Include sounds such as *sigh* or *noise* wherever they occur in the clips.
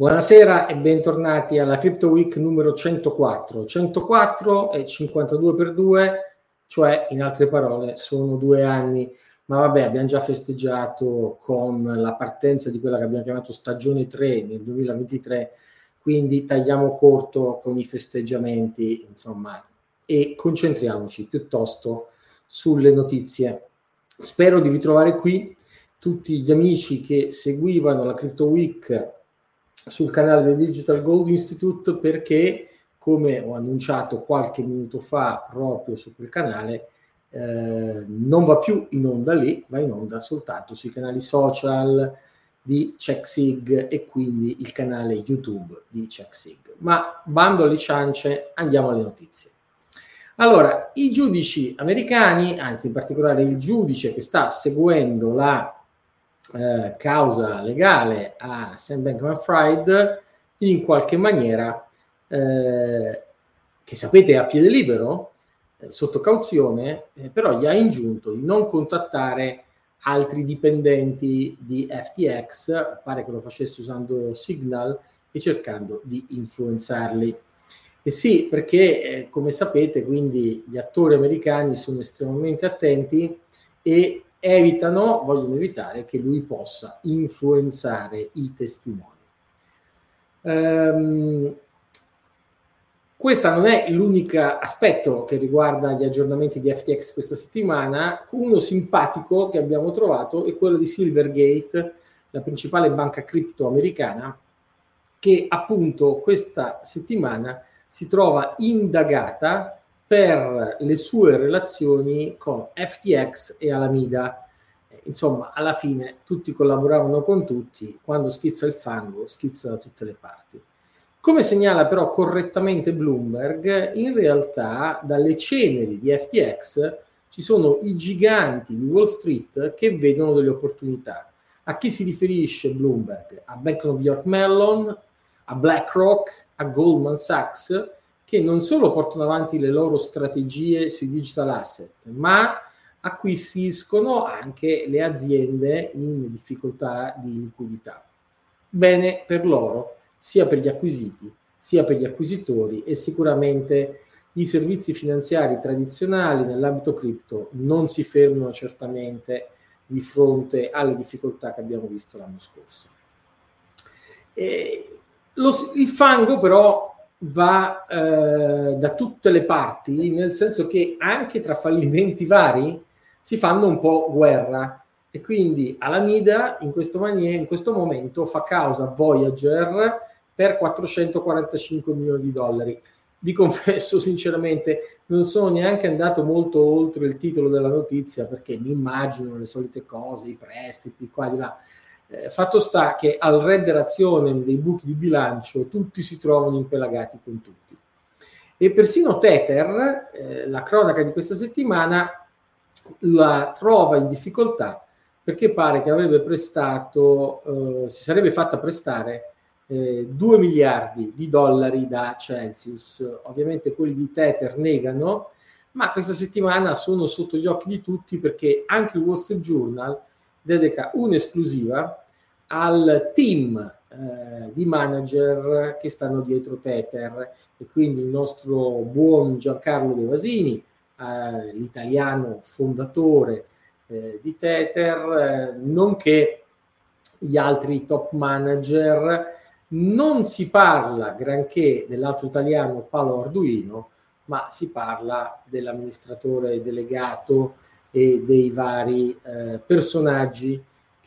Buonasera e bentornati alla Crypto Week numero 104. 104 è 52 per 2, cioè in altre parole sono due anni, ma vabbè abbiamo già festeggiato con la partenza di quella che abbiamo chiamato stagione 3 nel 2023, quindi tagliamo corto con i festeggiamenti, insomma, e concentriamoci piuttosto sulle notizie. Spero di ritrovare qui tutti gli amici che seguivano la Crypto Week sul canale del Digital Gold Institute perché, come ho annunciato qualche minuto fa proprio su quel canale, eh, non va più in onda lì, va in onda soltanto sui canali social di CheckSig e quindi il canale YouTube di CheckSig. Ma bando alle ciance, andiamo alle notizie. Allora, i giudici americani, anzi in particolare il giudice che sta seguendo la eh, causa legale a Sam Bankman-Fried in qualche maniera, eh, che sapete è a piede libero, eh, sotto cauzione, eh, però gli ha ingiunto di non contattare altri dipendenti di FTX, pare che lo facesse usando Signal e cercando di influenzarli. E sì, perché eh, come sapete, quindi gli attori americani sono estremamente attenti e evitano, vogliono evitare che lui possa influenzare i testimoni. Um, questo non è l'unico aspetto che riguarda gli aggiornamenti di FTX questa settimana. Uno simpatico che abbiamo trovato è quello di Silvergate, la principale banca cripto americana, che appunto questa settimana si trova indagata per le sue relazioni con FTX e Alameda. Insomma, alla fine tutti collaboravano con tutti, quando schizza il fango, schizza da tutte le parti. Come segnala però correttamente Bloomberg, in realtà dalle ceneri di FTX ci sono i giganti di Wall Street che vedono delle opportunità. A chi si riferisce Bloomberg? A Bank of York Mellon, a BlackRock, a Goldman Sachs, che non solo portano avanti le loro strategie sui digital asset, ma acquisiscono anche le aziende in difficoltà di liquidità. Bene per loro, sia per gli acquisiti, sia per gli acquisitori e sicuramente i servizi finanziari tradizionali nell'ambito cripto non si fermano certamente di fronte alle difficoltà che abbiamo visto l'anno scorso. Lo, il fango però va eh, da tutte le parti, nel senso che anche tra fallimenti vari si fanno un po' guerra. E quindi Alameda in questo, manie- in questo momento fa causa a Voyager per 445 milioni di dollari. Vi confesso sinceramente, non sono neanche andato molto oltre il titolo della notizia perché mi immagino le solite cose, i prestiti, qua di là. Eh, fatto sta che al redderazione dei buchi di bilancio tutti si trovano impelagati con tutti. E persino Tether, eh, la cronaca di questa settimana, la trova in difficoltà perché pare che avrebbe prestato, eh, si sarebbe fatta prestare eh, 2 miliardi di dollari da Celsius. Ovviamente quelli di Tether negano, ma questa settimana sono sotto gli occhi di tutti perché anche il Wall Street Journal dedica un'esclusiva al team eh, di manager che stanno dietro Tether e quindi il nostro buon Giancarlo De Vasini, eh, l'italiano fondatore eh, di Tether, eh, nonché gli altri top manager. Non si parla granché dell'altro italiano Paolo Arduino, ma si parla dell'amministratore delegato e dei vari eh, personaggi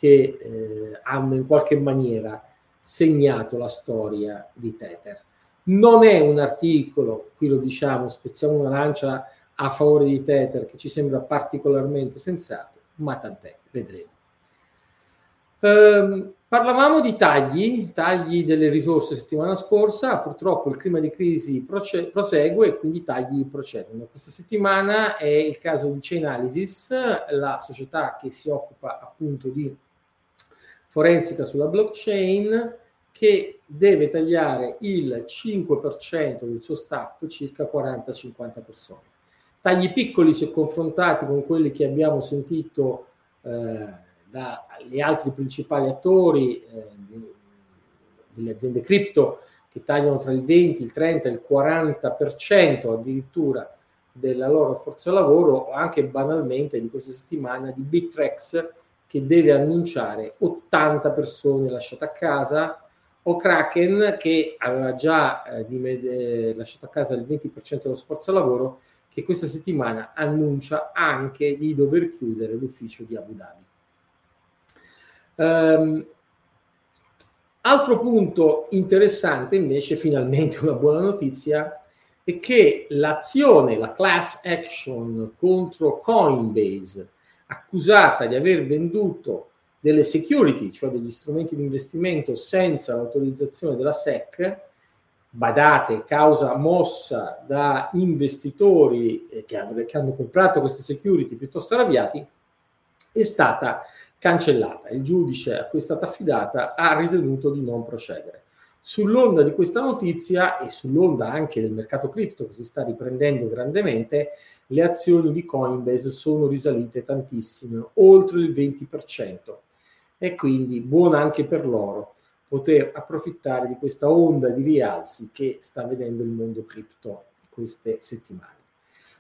che eh, hanno in qualche maniera segnato la storia di Tether. Non è un articolo, qui lo diciamo, spezziamo una lancia a favore di Tether che ci sembra particolarmente sensato, ma tant'è, vedremo. Ehm, parlavamo di tagli, tagli delle risorse settimana scorsa, purtroppo il clima di crisi proce- prosegue e quindi i tagli procedono. Questa settimana è il caso di Chainalysis, la società che si occupa appunto di forensica sulla blockchain, che deve tagliare il 5% del suo staff, circa 40-50 persone. Tagli piccoli se confrontati con quelli che abbiamo sentito eh, dagli altri principali attori, eh, delle aziende cripto che tagliano tra il 20, il 30, il 40% addirittura della loro forza lavoro, anche banalmente di questa settimana di Bittrex che deve annunciare 80 persone lasciate a casa, o Kraken che aveva già eh, eh, lasciato a casa il 20% dello sforzo lavoro, che questa settimana annuncia anche di dover chiudere l'ufficio di Abu Dhabi. Um, altro punto interessante invece, finalmente una buona notizia, è che l'azione, la class action contro Coinbase, accusata di aver venduto delle security, cioè degli strumenti di investimento senza l'autorizzazione della SEC, badate, causa mossa da investitori eh, che, che hanno comprato queste security piuttosto arrabbiati, è stata cancellata. Il giudice a cui è stata affidata ha ritenuto di non procedere. Sull'onda di questa notizia e sull'onda anche del mercato cripto che si sta riprendendo grandemente, le azioni di Coinbase sono risalite tantissimo, oltre il 20%. E quindi buona anche per loro poter approfittare di questa onda di rialzi che sta vedendo il mondo cripto queste settimane.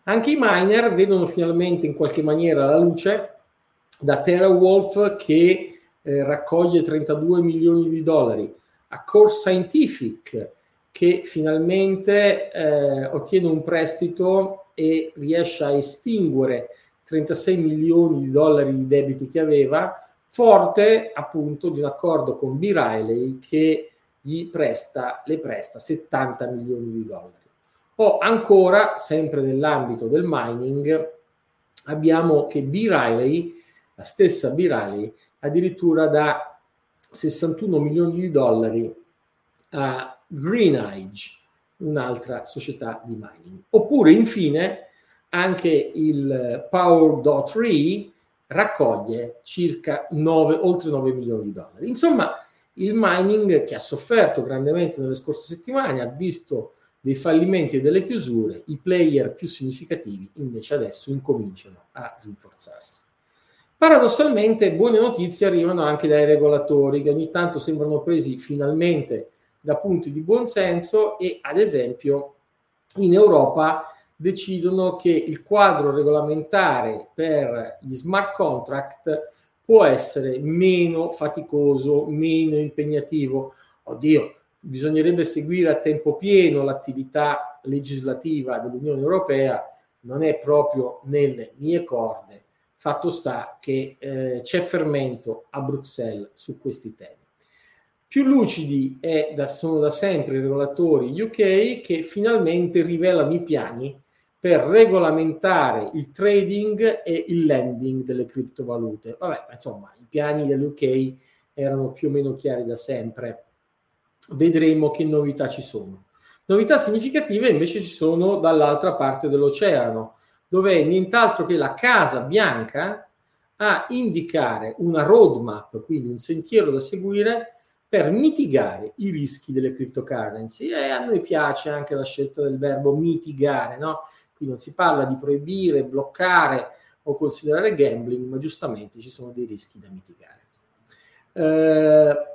Anche i miner vedono finalmente in qualche maniera la luce da TerraWolf che eh, raccoglie 32 milioni di dollari, a Core Scientific che finalmente eh, ottiene un prestito e riesce a estinguere 36 milioni di dollari di debiti che aveva, forte appunto di un accordo con B. Riley che gli presta, le presta 70 milioni di dollari. O ancora, sempre nell'ambito del mining, abbiamo che B. Riley la stessa Birali addirittura da 61 milioni di dollari a Greenidge, un'altra società di mining. Oppure infine anche il Power.3 raccoglie circa 9, oltre 9 milioni di dollari. Insomma, il mining che ha sofferto grandemente nelle scorse settimane ha visto dei fallimenti e delle chiusure, i player più significativi invece adesso incominciano a rinforzarsi. Paradossalmente buone notizie arrivano anche dai regolatori che ogni tanto sembrano presi finalmente da punti di buonsenso e ad esempio in Europa decidono che il quadro regolamentare per gli smart contract può essere meno faticoso, meno impegnativo. Oddio, bisognerebbe seguire a tempo pieno l'attività legislativa dell'Unione Europea, non è proprio nelle mie corde Fatto sta che eh, c'è fermento a Bruxelles su questi temi. Più lucidi da, sono da sempre i regolatori UK che finalmente rivelano i piani per regolamentare il trading e il lending delle criptovalute. Vabbè, insomma, i piani dell'UK erano più o meno chiari da sempre. Vedremo che novità ci sono. Novità significative invece ci sono dall'altra parte dell'oceano dove è nient'altro che la Casa Bianca a indicare una roadmap, quindi un sentiero da seguire per mitigare i rischi delle cryptocurrency. E a noi piace anche la scelta del verbo mitigare, no? Qui non si parla di proibire, bloccare o considerare gambling, ma giustamente ci sono dei rischi da mitigare. Eh,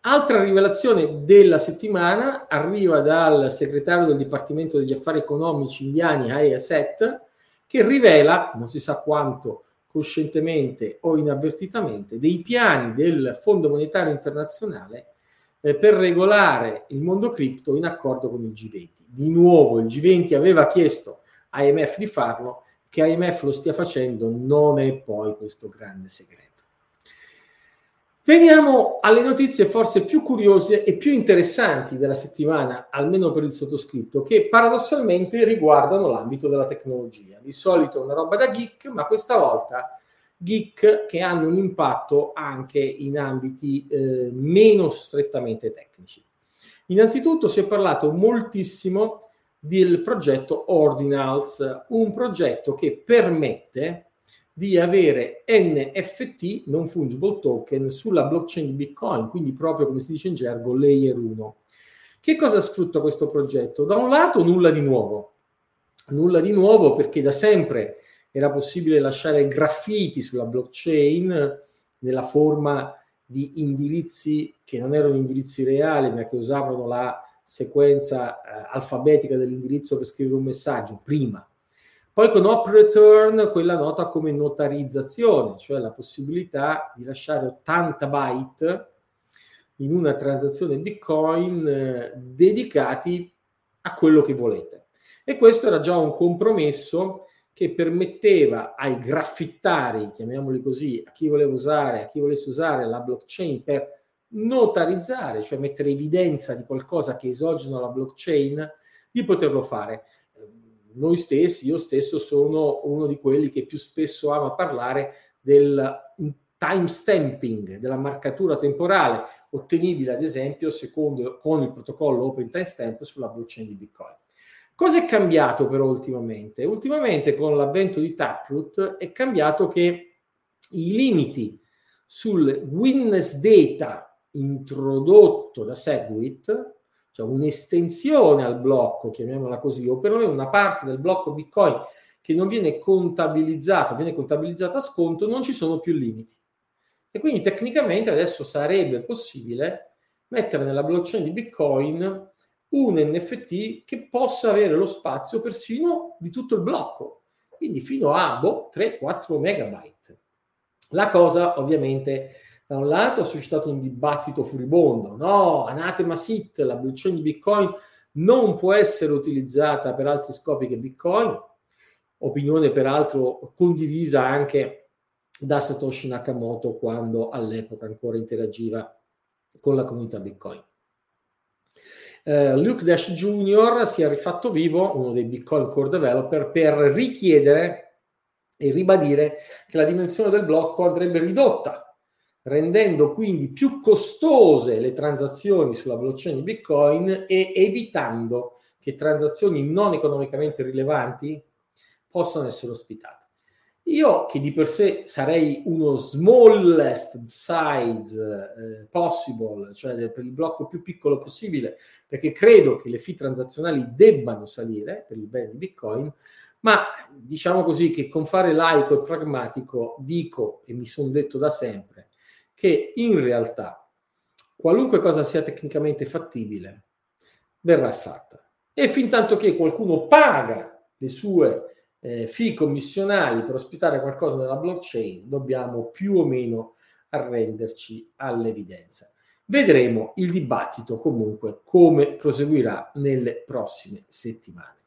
altra rivelazione della settimana arriva dal segretario del Dipartimento degli Affari Economici indiani Ayaset, che rivela, non si sa quanto coscientemente o inavvertitamente, dei piani del Fondo Monetario Internazionale eh, per regolare il mondo cripto in accordo con il G20. Di nuovo il G20 aveva chiesto a IMF di farlo, che IMF lo stia facendo non è poi questo grande segreto. Veniamo alle notizie forse più curiose e più interessanti della settimana, almeno per il sottoscritto, che paradossalmente riguardano l'ambito della tecnologia. Di solito una roba da geek, ma questa volta geek che hanno un impatto anche in ambiti eh, meno strettamente tecnici. Innanzitutto si è parlato moltissimo del progetto Ordinals, un progetto che permette di avere NFT, non fungible token, sulla blockchain di Bitcoin, quindi proprio come si dice in gergo, layer 1. Che cosa sfrutta questo progetto? Da un lato nulla di nuovo, nulla di nuovo perché da sempre era possibile lasciare graffiti sulla blockchain nella forma di indirizzi che non erano indirizzi reali, ma che usavano la sequenza eh, alfabetica dell'indirizzo per scrivere un messaggio prima. Poi con op return quella nota come notarizzazione, cioè la possibilità di lasciare 80 byte in una transazione Bitcoin eh, dedicati a quello che volete. E questo era già un compromesso che permetteva ai graffittari, chiamiamoli così, a chi voleva usare, a chi volesse usare la blockchain per notarizzare, cioè mettere evidenza di qualcosa che esogeno alla blockchain, di poterlo fare. Noi stessi, io stesso sono uno di quelli che più spesso ama parlare del timestamping, della marcatura temporale, ottenibile ad esempio secondo, con il protocollo Open Timestamp sulla blockchain di Bitcoin. Cosa è cambiato però ultimamente? Ultimamente con l'avvento di Taproot è cambiato che i limiti sul witness data introdotto da Segwit, cioè un'estensione al blocco, chiamiamola così, o perlomeno una parte del blocco Bitcoin che non viene contabilizzato, viene contabilizzata a sconto, non ci sono più limiti. E quindi tecnicamente adesso sarebbe possibile mettere nella blockchain di Bitcoin un NFT che possa avere lo spazio persino di tutto il blocco, quindi fino a boh, 3-4 megabyte. La cosa ovviamente da un lato ha suscitato un dibattito furibondo, no, anatema sit, la blockchain di Bitcoin non può essere utilizzata per altri scopi che Bitcoin, opinione peraltro condivisa anche da Satoshi Nakamoto quando all'epoca ancora interagiva con la comunità Bitcoin. Uh, Luke Dash Jr. si è rifatto vivo, uno dei Bitcoin Core Developer, per richiedere e ribadire che la dimensione del blocco andrebbe ridotta, rendendo quindi più costose le transazioni sulla blockchain di Bitcoin e evitando che transazioni non economicamente rilevanti possano essere ospitate. Io che di per sé sarei uno smallest size eh, possible, cioè per il blocco più piccolo possibile, perché credo che le fee transazionali debbano salire per il bene di Bitcoin, ma diciamo così che con fare laico e pragmatico dico, e mi sono detto da sempre, che in realtà qualunque cosa sia tecnicamente fattibile verrà fatta. E fin tanto che qualcuno paga le sue eh, fee commissionali per ospitare qualcosa nella blockchain, dobbiamo più o meno arrenderci all'evidenza. Vedremo il dibattito comunque come proseguirà nelle prossime settimane.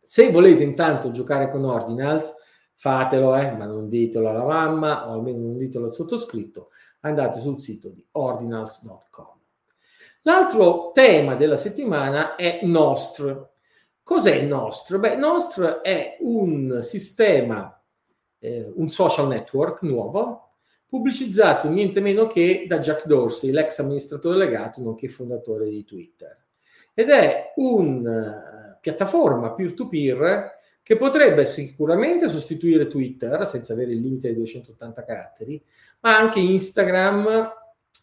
Se volete intanto giocare con Ordinals, fatelo, eh, ma non ditelo alla mamma o almeno non ditelo al sottoscritto, andate sul sito di ordinals.com. L'altro tema della settimana è Nostr. Cos'è Nostr? Beh, Nostr è un sistema, eh, un social network nuovo, pubblicizzato niente meno che da Jack Dorsey, l'ex amministratore legato, nonché fondatore di Twitter. Ed è una uh, piattaforma peer-to-peer che potrebbe sicuramente sostituire Twitter senza avere il limite dei 280 caratteri, ma anche Instagram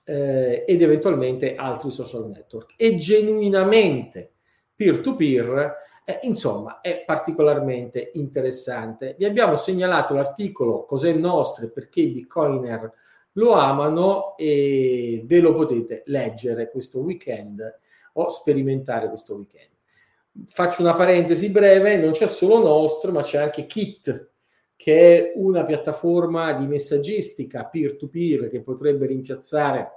eh, ed eventualmente altri social network. E genuinamente peer-to-peer eh, insomma, è particolarmente interessante. Vi abbiamo segnalato l'articolo Cos'è nostro e perché i bitcoiner lo amano e ve lo potete leggere questo weekend o sperimentare questo weekend. Faccio una parentesi breve, non c'è solo nostro, ma c'è anche Kit, che è una piattaforma di messaggistica peer-to-peer che potrebbe rimpiazzare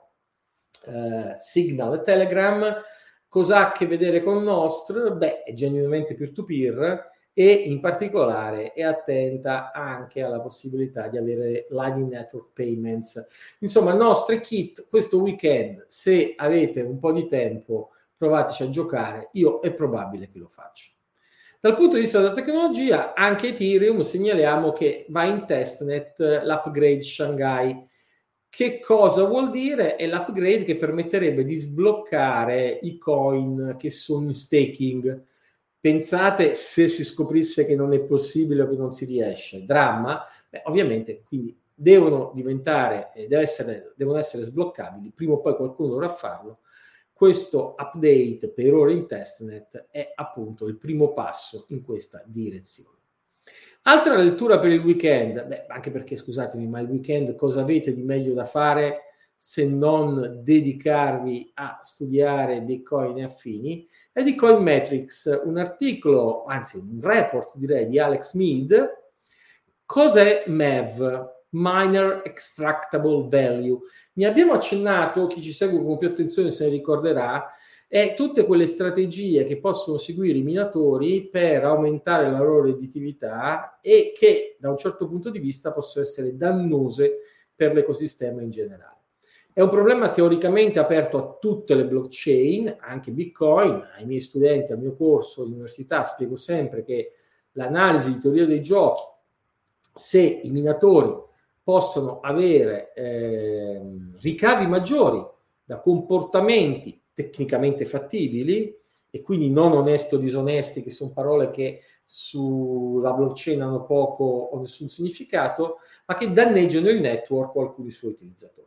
eh, Signal e Telegram Cosa ha a che vedere con Nostr? Beh, è genuinamente peer-to-peer e in particolare è attenta anche alla possibilità di avere Lightning Network Payments. Insomma, nostre kit questo weekend, se avete un po' di tempo, provateci a giocare, io è probabile che lo faccia. Dal punto di vista della tecnologia, anche Ethereum segnaliamo che va in testnet l'upgrade Shanghai che cosa vuol dire? È l'upgrade che permetterebbe di sbloccare i coin che sono in staking. Pensate se si scoprisse che non è possibile o che non si riesce. Dramma? Beh, ovviamente, quindi devono diventare, eh, essere, devono essere sbloccabili. Prima o poi qualcuno dovrà farlo. Questo update per ora in testnet è appunto il primo passo in questa direzione. Altra lettura per il weekend, beh, anche perché scusatemi, ma il weekend cosa avete di meglio da fare se non dedicarvi a studiare Bitcoin e affini, è di Coinmetrics, un articolo, anzi un report direi di Alex Mead. Cos'è MEV? Minor Extractable Value. Ne abbiamo accennato, chi ci segue con più attenzione se ne ricorderà, è tutte quelle strategie che possono seguire i minatori per aumentare la loro redditività e che da un certo punto di vista possono essere dannose per l'ecosistema in generale. È un problema teoricamente aperto a tutte le blockchain, anche Bitcoin. Ai miei studenti, al mio corso di università, spiego sempre che l'analisi di teoria dei giochi, se i minatori possono avere eh, ricavi maggiori da comportamenti tecnicamente fattibili e quindi non onesti o disonesti, che sono parole che sulla blockchain hanno poco o nessun significato, ma che danneggiano il network o alcuni suoi utilizzatori.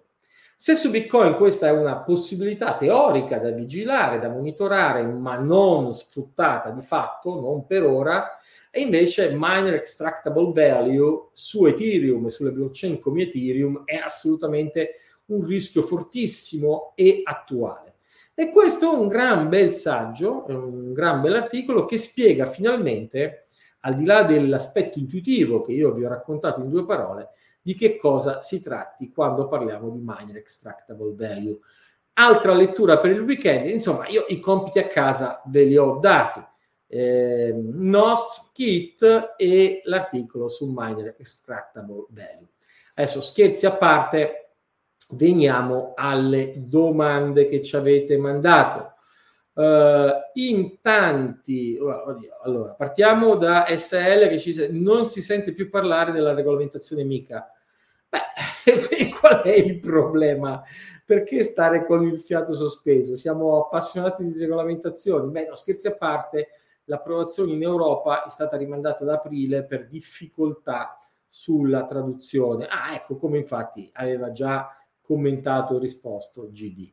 Se su Bitcoin questa è una possibilità teorica da vigilare, da monitorare, ma non sfruttata di fatto, non per ora, e invece miner extractable value su Ethereum e sulle blockchain come Ethereum è assolutamente un rischio fortissimo e attuale. E questo è un gran bel saggio, un gran bel articolo che spiega finalmente, al di là dell'aspetto intuitivo che io vi ho raccontato in due parole, di che cosa si tratti quando parliamo di miner extractable value. Altra lettura per il weekend, insomma, io i compiti a casa ve li ho dati. Eh, Nost Kit e l'articolo su miner extractable value. Adesso scherzi a parte, veniamo alle domande che ci avete mandato. Uh, in tanti, oddio, allora partiamo da SL che ci, non si sente più parlare della regolamentazione MICA. Beh, *laughs* qual è il problema? Perché stare con il fiato sospeso? Siamo appassionati di regolamentazioni? Beh, no, scherzi a parte, l'approvazione in Europa è stata rimandata ad aprile per difficoltà sulla traduzione. Ah, ecco come infatti aveva già commentato e risposto GD.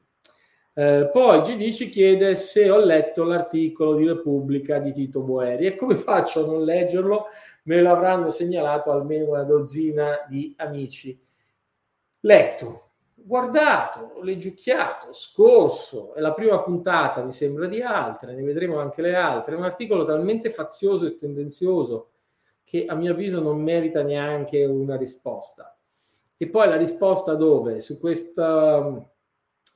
Eh, poi GD ci chiede se ho letto l'articolo di Repubblica di Tito Boeri e come faccio a non leggerlo? Me l'avranno segnalato almeno una dozzina di amici. Letto, guardato, leggiucchiato, scorso, è la prima puntata, mi sembra, di altre, ne vedremo anche le altre. È un articolo talmente fazioso e tendenzioso che a mio avviso non merita neanche una risposta. E poi la risposta dove? Su questa um,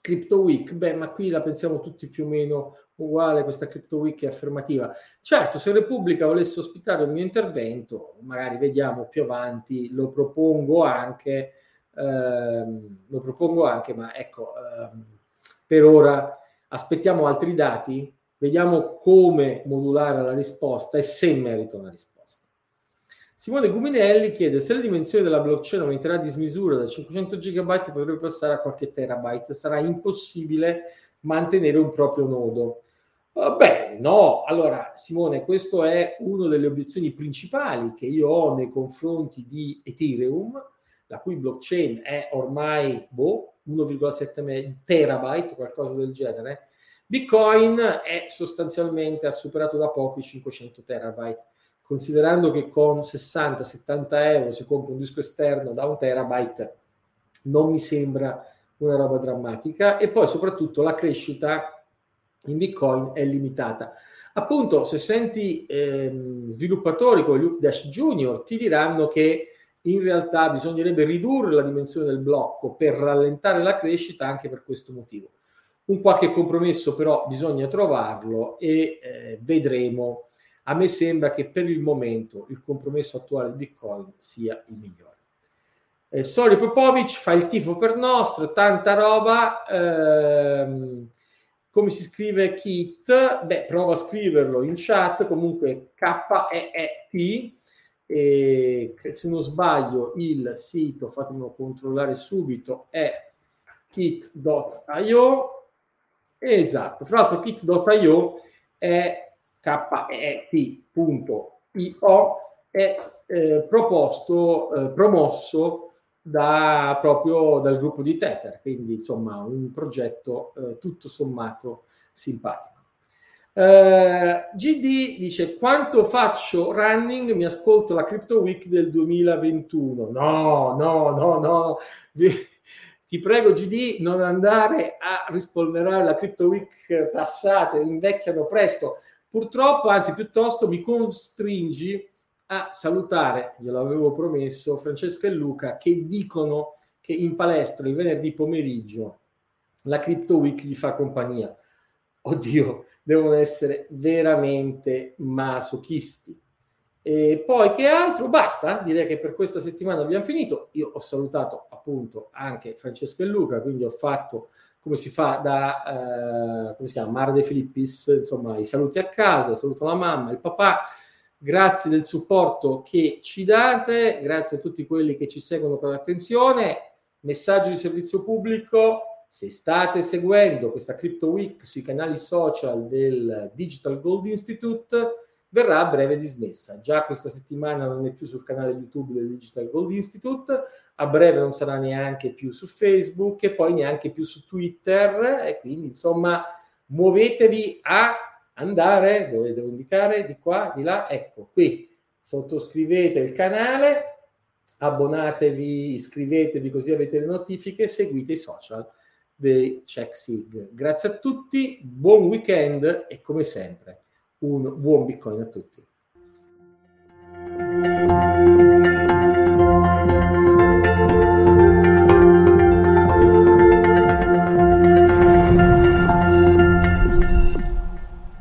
Crypto Week? Beh, ma qui la pensiamo tutti più o meno uguale, questa Crypto Week è affermativa. Certo, se Repubblica volesse ospitare il mio intervento, magari vediamo più avanti, lo propongo anche, ehm, lo propongo anche, ma ecco, ehm, per ora aspettiamo altri dati, vediamo come modulare la risposta e se merita una risposta. Simone Guminelli chiede se la dimensione della blockchain aumenterà a dismisura da 500 GB potrebbe passare a qualche terabyte. Sarà impossibile mantenere un proprio nodo. Uh, beh, no. Allora, Simone, questa è una delle obiezioni principali che io ho nei confronti di Ethereum, la cui blockchain è ormai boh, 1,7 terabyte, qualcosa del genere. Bitcoin è sostanzialmente, ha superato da poco i 500 terabyte considerando che con 60-70 euro si compra un disco esterno da un terabyte, non mi sembra una roba drammatica e poi soprattutto la crescita in Bitcoin è limitata. Appunto, se senti ehm, sviluppatori come Luke Dash Jr. ti diranno che in realtà bisognerebbe ridurre la dimensione del blocco per rallentare la crescita anche per questo motivo. Un qualche compromesso però bisogna trovarlo e eh, vedremo a me sembra che per il momento il compromesso attuale di Bitcoin sia il migliore. Eh, Sori Popovic fa il tifo per nostro, tanta roba. Ehm, come si scrive Kit? Beh, prova a scriverlo in chat, comunque K-E-E-T. E se non sbaglio il sito, fatemelo controllare subito, è kit.io. Esatto, fra l'altro kit.io è KET.io è eh, proposto, eh, promosso da, proprio dal gruppo di Tether, quindi insomma un progetto eh, tutto sommato simpatico. Uh, GD dice quanto faccio running mi ascolto la Crypto Week del 2021 no no no no ti prego GD non andare a rispolverare la Crypto Week passata, invecchiano presto. Purtroppo, anzi piuttosto mi costringi a salutare, glielo avevo promesso, Francesca e Luca che dicono che in palestra il venerdì pomeriggio la Crypto Week gli fa compagnia. Oddio, devono essere veramente masochisti. E poi che altro? Basta, direi che per questa settimana abbiamo finito. Io ho salutato appunto anche Francesco e Luca, quindi ho fatto come si fa da eh, come si chiama Mara De Filippis, insomma, i saluti a casa, saluto la mamma, il papà. Grazie del supporto che ci date, grazie a tutti quelli che ci seguono con attenzione. Messaggio di servizio pubblico, se state seguendo questa Crypto Week sui canali social del Digital Gold Institute, verrà a breve dismessa. Già questa settimana non è più sul canale YouTube del Digital Gold Institute, a breve non sarà neanche più su Facebook e poi neanche più su Twitter. E quindi insomma muovetevi a andare, dove devo indicare, di qua, di là, ecco qui, sottoscrivete il canale, abbonatevi, iscrivetevi così avete le notifiche, seguite i social dei CheckSig. Grazie a tutti, buon weekend e come sempre un buon Bitcoin a tutti.